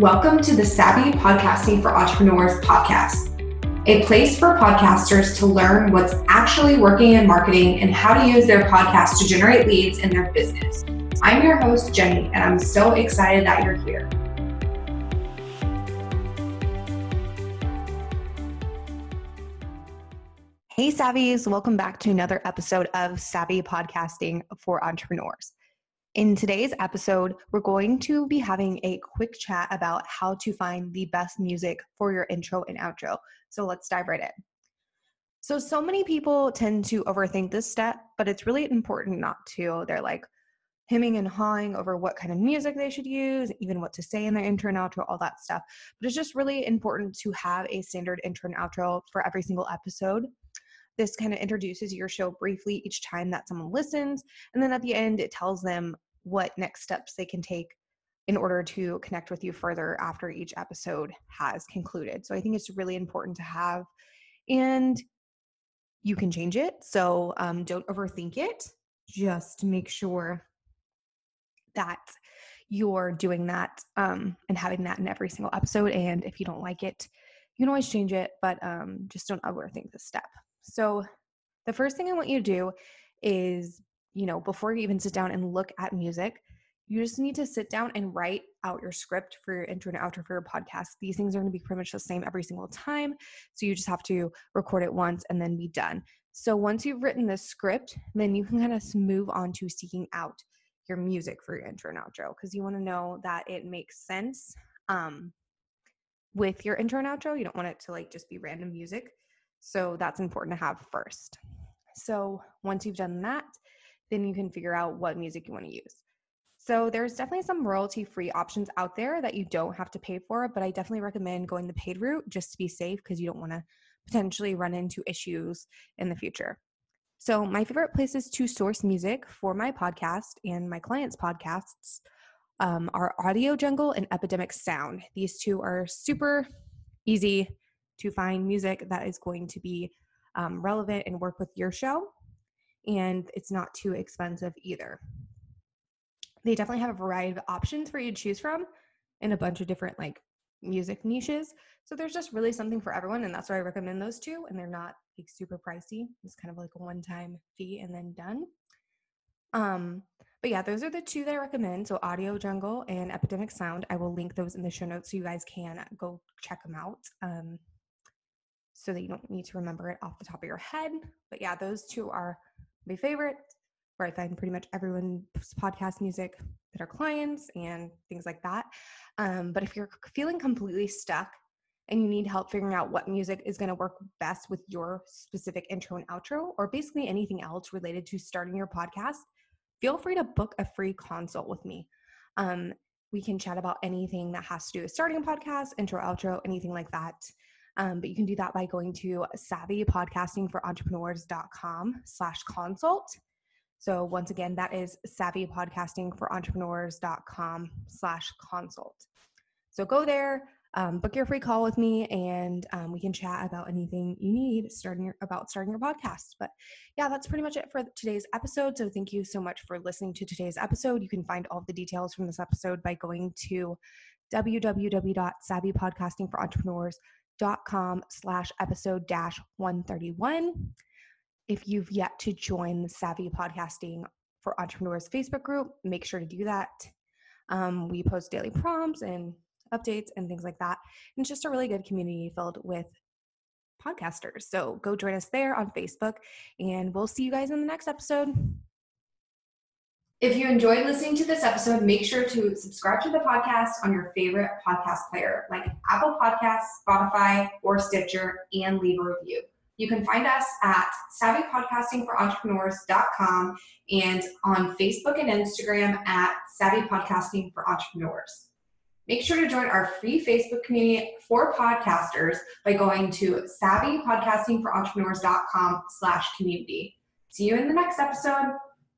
Welcome to the Savvy Podcasting for Entrepreneurs podcast, a place for podcasters to learn what's actually working in marketing and how to use their podcast to generate leads in their business. I'm your host, Jenny, and I'm so excited that you're here. Hey, Savvies, welcome back to another episode of Savvy Podcasting for Entrepreneurs. In today's episode, we're going to be having a quick chat about how to find the best music for your intro and outro. So let's dive right in. So, so many people tend to overthink this step, but it's really important not to. They're like hemming and hawing over what kind of music they should use, even what to say in their intro and outro, all that stuff. But it's just really important to have a standard intro and outro for every single episode this kind of introduces your show briefly each time that someone listens. And then at the end, it tells them what next steps they can take in order to connect with you further after each episode has concluded. So I think it's really important to have. And you can change it. So um, don't overthink it. Just make sure that you're doing that um, and having that in every single episode. And if you don't like it, you can always change it, but um, just don't overthink this step. So, the first thing I want you to do is, you know, before you even sit down and look at music, you just need to sit down and write out your script for your intro and outro for your podcast. These things are going to be pretty much the same every single time. So you just have to record it once and then be done. So once you've written the script, then you can kind of move on to seeking out your music for your intro and outro because you want to know that it makes sense um, with your intro and outro. You don't want it to like just be random music. So that's important to have first. So once you've done that, then you can figure out what music you want to use. So there's definitely some royalty free options out there that you don't have to pay for, but I definitely recommend going the paid route just to be safe because you don't want to potentially run into issues in the future. So my favorite places to source music for my podcast and my clients' podcasts um, are Audio Jungle and Epidemic Sound. These two are super easy to find music that is going to be um, relevant and work with your show. And it's not too expensive either. They definitely have a variety of options for you to choose from in a bunch of different like music niches. So there's just really something for everyone. And that's why I recommend those two. And they're not like super pricey. It's kind of like a one time fee and then done. Um, but yeah, those are the two that I recommend. So Audio Jungle and Epidemic Sound. I will link those in the show notes so you guys can go check them out. Um, so that you don't need to remember it off the top of your head. But yeah, those two are my favorite, where I find pretty much everyone's podcast music that are clients and things like that. Um, but if you're feeling completely stuck and you need help figuring out what music is going to work best with your specific intro and outro, or basically anything else related to starting your podcast, feel free to book a free consult with me. Um, we can chat about anything that has to do with starting a podcast, intro, outro, anything like that. Um, but you can do that by going to savvypodcastingforentrepreneurs.com slash consult. So once again, that is savvypodcastingforentrepreneurs.com slash consult. So go there, um, book your free call with me, and um, we can chat about anything you need starting your, about starting your podcast. But yeah, that's pretty much it for today's episode. So thank you so much for listening to today's episode. You can find all the details from this episode by going to www.savvypodcastingforentrepreneurs.com slash episode dash 131 if you've yet to join the savvy podcasting for entrepreneurs facebook group make sure to do that. Um, we post daily prompts and updates and things like that. And it's just a really good community filled with podcasters. So go join us there on facebook and we'll see you guys in the next episode if you enjoyed listening to this episode, make sure to subscribe to the podcast on your favorite podcast player like Apple Podcasts, Spotify, or Stitcher, and leave a review. You can find us at savvypodcastingforentrepreneurs.com and on Facebook and Instagram at Savvy Podcasting for Entrepreneurs. Make sure to join our free Facebook community for podcasters by going to savvypodcastingforentrepreneurs.com slash community. See you in the next episode.